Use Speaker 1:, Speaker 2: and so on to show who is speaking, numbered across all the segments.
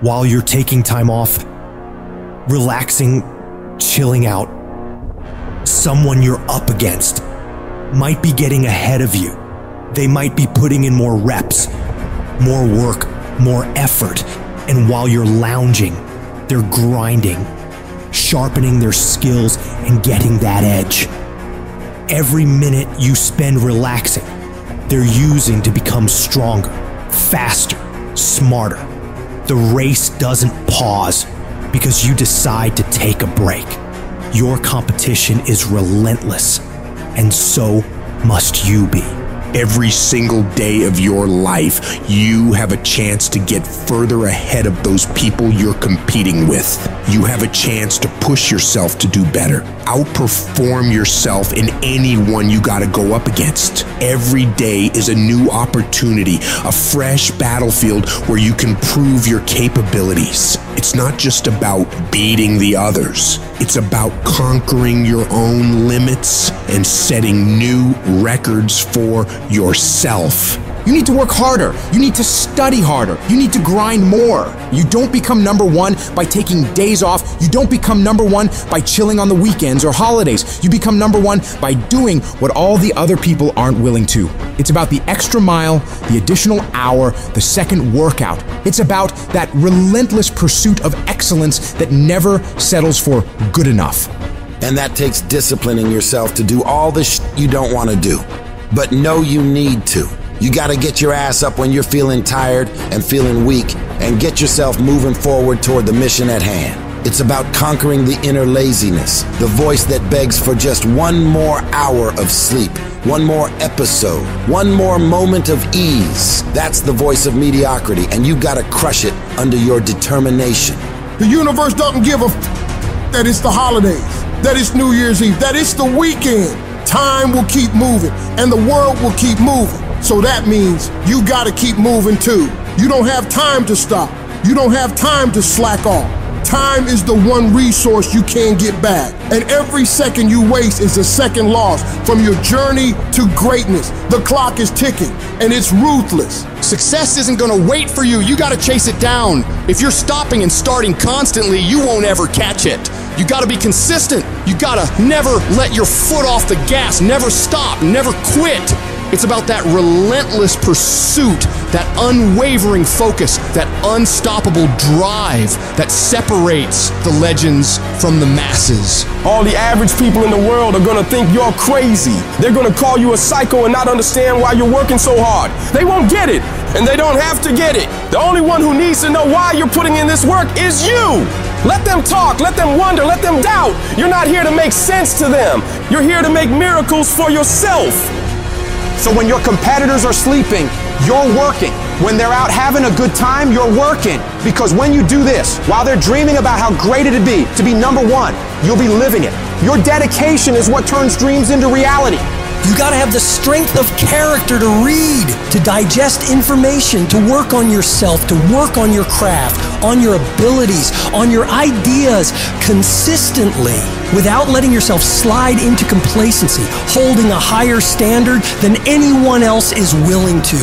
Speaker 1: while you're taking time off, relaxing, chilling out, someone you're up against might be getting ahead of you. They might be putting in more reps, more work, more effort. And while you're lounging, they're grinding, sharpening their skills, and getting that edge. Every minute you spend relaxing, they're using to become stronger, faster, smarter. The race doesn't pause because you decide to take a break. Your competition is relentless, and so must you be.
Speaker 2: Every single day of your life, you have a chance to get further ahead of those people you're competing with. You have a chance to push yourself to do better, outperform yourself in anyone you got to go up against. Every day is a new opportunity, a fresh battlefield where you can prove your capabilities. It's not just about beating the others, it's about conquering your own limits and setting new records for yourself.
Speaker 3: You need to work harder. You need to study harder. You need to grind more. You don't become number one by taking days off. You don't become number one by chilling on the weekends or holidays. You become number one by doing what all the other people aren't willing to. It's about the extra mile, the additional hour, the second workout. It's about that relentless pursuit of excellence that never settles for good enough.
Speaker 4: And that takes disciplining yourself to do all the sh- you don't want to do. But know you need to. You got to get your ass up when you're feeling tired and feeling weak and get yourself moving forward toward the mission at hand. It's about conquering the inner laziness, the voice that begs for just one more hour of sleep, one more episode, one more moment of ease. That's the voice of mediocrity, and you gotta crush it under your determination.
Speaker 5: The universe doesn't give a f- that it's the holidays, that it's New Year's Eve, that it's the weekend. Time will keep moving, and the world will keep moving. So that means you gotta keep moving too. You don't have time to stop. You don't have time to slack off. Time is the one resource you can't get back. And every second you waste is a second lost from your journey to greatness. The clock is ticking and it's ruthless.
Speaker 6: Success isn't gonna wait for you, you gotta chase it down. If you're stopping and starting constantly, you won't ever catch it. You gotta be consistent. You gotta never let your foot off the gas, never stop, never quit. It's about that relentless pursuit, that unwavering focus, that unstoppable drive that separates the legends from the masses.
Speaker 7: All the average people in the world are gonna think you're crazy. They're gonna call you a psycho and not understand why you're working so hard. They won't get it, and they don't have to get it. The only one who needs to know why you're putting in this work is you. Let them talk, let them wonder, let them doubt. You're not here to make sense to them. You're here to make miracles for yourself.
Speaker 3: So when your competitors are sleeping, you're working. When they're out having a good time, you're working. Because when you do this, while they're dreaming about how great it'd be to be number one, you'll be living it. Your dedication is what turns dreams into reality.
Speaker 8: You got to have the strength of character to read, to digest information, to work on yourself, to work on your craft, on your abilities, on your ideas consistently without letting yourself slide into complacency, holding a higher standard than anyone else is willing to.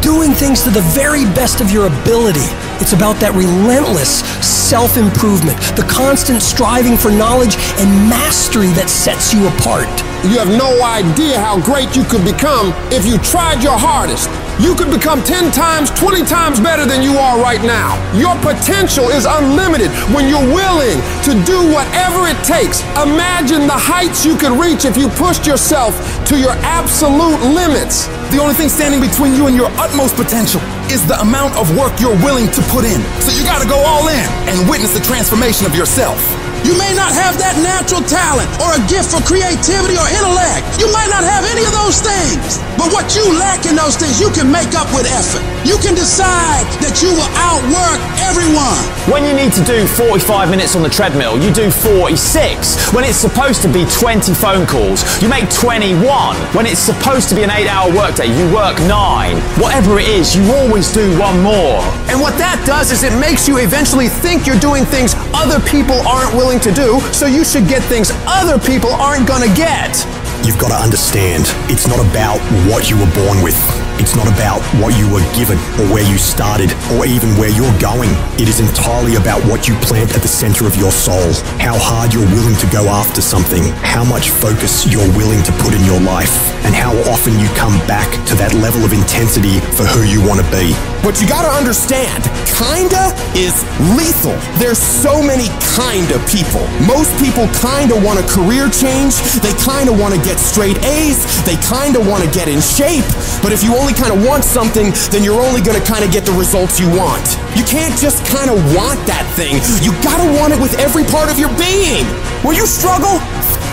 Speaker 8: Doing things to the very best of your ability. It's about that relentless self improvement, the constant striving for knowledge and mastery that sets you apart.
Speaker 5: You have no idea how great you could become if you tried your hardest. You could become 10 times, 20 times better than you are right now. Your potential is unlimited when you're willing to do whatever it takes. Imagine the heights you could reach if you pushed yourself to your absolute limits.
Speaker 9: The only thing standing between you and your utmost potential is the amount of work you're willing to put in. So you gotta go all in and witness the transformation of yourself.
Speaker 10: You may not have that natural talent or a gift for creativity or intellect. You might not have any of those things. But what you lack in those things, you can make up with effort. You can decide that you will outwork everyone.
Speaker 11: When you need to do 45 minutes on the treadmill, you do 46. When it's supposed to be 20 phone calls, you make 21. When it's supposed to be an 8 hour workday, you work 9. Whatever it is, you always do one more.
Speaker 6: And what that does is it makes you eventually think you're doing things other people aren't willing to do, so you should get things other people aren't gonna get.
Speaker 1: You've got to understand, it's not about what you were born with. It's not about what you were given or where you started or even where you're going. It is entirely about what you plant at the center of your soul, how hard you're willing to go after something, how much focus you're willing to put in your life, and how often you come back to that level of intensity for who you want to be.
Speaker 12: But you gotta understand, kinda is lethal. There's so many kinda people. Most people kinda want a career change, they kinda wanna get straight A's, they kinda wanna get in shape. But if you only kinda want something, then you're only gonna kinda get the results you want. You can't just kinda want that thing, you gotta want it with every part of your being.
Speaker 7: Will you struggle?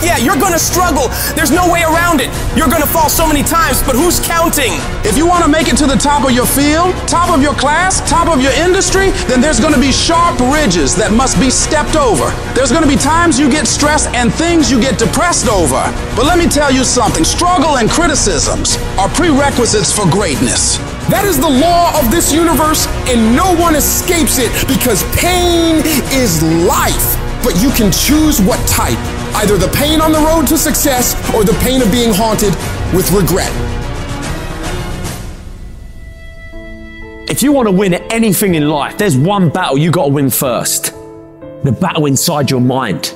Speaker 7: Yeah, you're gonna struggle. There's no way around it. You're gonna fall so many times, but who's counting?
Speaker 10: If you want to make it to the top of your field, top of your class, top of your industry, then there's to be sharp ridges that must be stepped over. There's to be times you get stressed and things you get depressed over. But let me tell you something struggle and criticisms are prerequisites for greatness.
Speaker 12: That is the law of this universe, and no one escapes it because pain is life. But you can choose what type either the pain on the road to success or the pain of being haunted with regret.
Speaker 11: If you want to win anything in life, there's one battle you got to win first the battle inside your mind.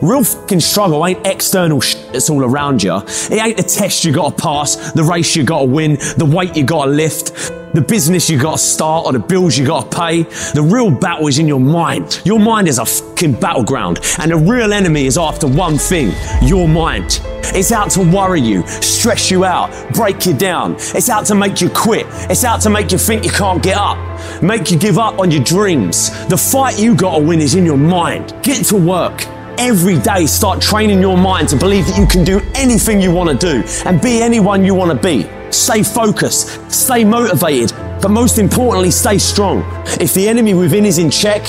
Speaker 11: Real fucking struggle ain't external shit that's all around you. It ain't the test you gotta pass, the race you gotta win, the weight you gotta lift, the business you gotta start, or the bills you gotta pay. The real battle is in your mind. Your mind is a fucking battleground, and the real enemy is after one thing your mind. It's out to worry you, stress you out, break you down. It's out to make you quit. It's out to make you think you can't get up, make you give up on your dreams. The fight you gotta win is in your mind. Get to work every day start training your mind to believe that you can do anything you want to do and be anyone you want to be. Stay focused, stay motivated, but most importantly, stay strong. If the enemy within is in check,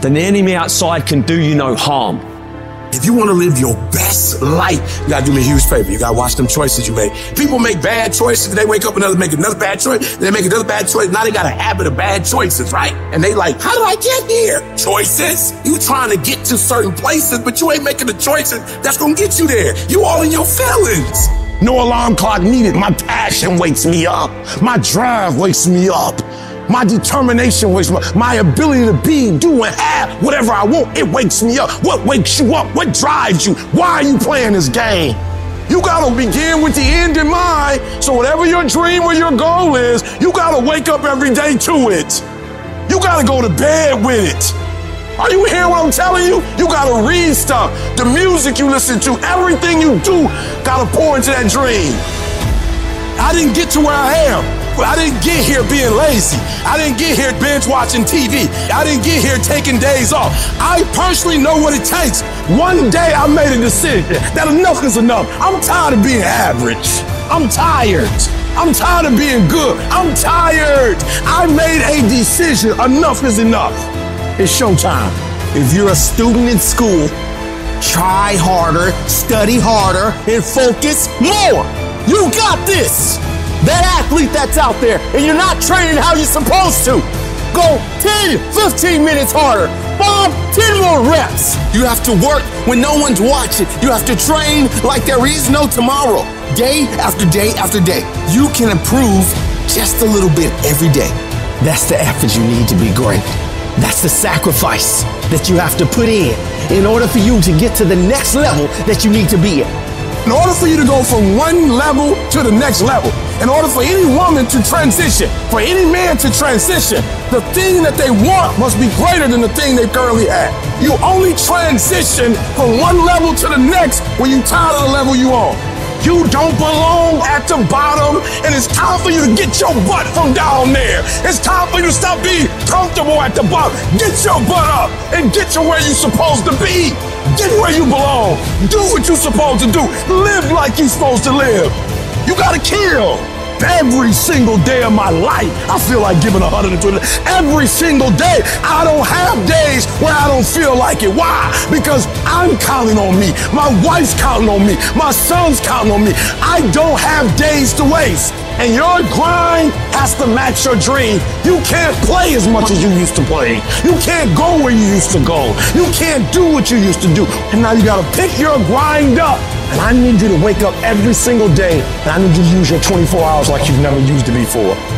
Speaker 11: then the enemy outside can do you no harm.
Speaker 13: If you want to live your best life, you gotta do me a huge favor. You gotta watch them choices you make. People make bad choices. They wake up another make another bad choice. They make another bad choice. Now they got a habit of bad choices, right? And they like, how do I get here? Choices. You trying to get to certain places, but you ain't making the choices that's gonna get you there. You all in your feelings. No alarm clock needed. My passion wakes me up. My drive wakes me up. My determination wakes me up. My ability to be, do, and have whatever I want, it wakes me up. What wakes you up? What drives you? Why are you playing this game? You gotta begin with the end in mind. So whatever your dream or your goal is, you gotta wake up every day to it. You gotta go to bed with it. Are you hearing what I'm telling you? You gotta read stuff. The music you listen to, everything you do, gotta pour into that dream. I didn't get to where I am. I didn't get here being lazy. I didn't get here binge watching TV. I didn't get here taking days off. I personally know what it takes. One day I made a decision that enough is enough. I'm tired of being average. I'm tired. I'm tired of being good. I'm tired. I made a decision. Enough is enough. It's showtime. If you're a student in school, try harder, study harder, and focus more. You got this. That athlete that's out there, and you're not training how you're supposed to. Go 10, 15 minutes harder. Bob, 10 more reps. You have to work when no one's watching. You have to train like there is no tomorrow. Day after day after day. You can improve just a little bit every day. That's the effort you need to be great. That's the sacrifice that you have to put in in order for you to get to the next level that you need to be in. In order for you to go from one level to the next level, in order for any woman to transition, for any man to transition, the thing that they want must be greater than the thing they currently have. You only transition from one level to the next when you tired of the level you on. You don't belong at the bottom, and it's time for you to get your butt from down there. It's time for you to stop being comfortable at the bottom. Get your butt up and get to where you're supposed to be. Get where you belong. Do what you're supposed to do. Live like you're supposed to live. You gotta kill. Every single day of my life, I feel like giving 120. Every single day, I don't have days where I don't feel like it. Why? Because I'm counting on me. My wife's counting on me. My son's counting on me. I don't have days to waste. And your grind has to match your dream. You can't play as much as you used to play. You can't go where you used to go. You can't do what you used to do. And now you gotta pick your grind up And I need you to wake up every single day and I need you to use your 24 hours like you've never used it before.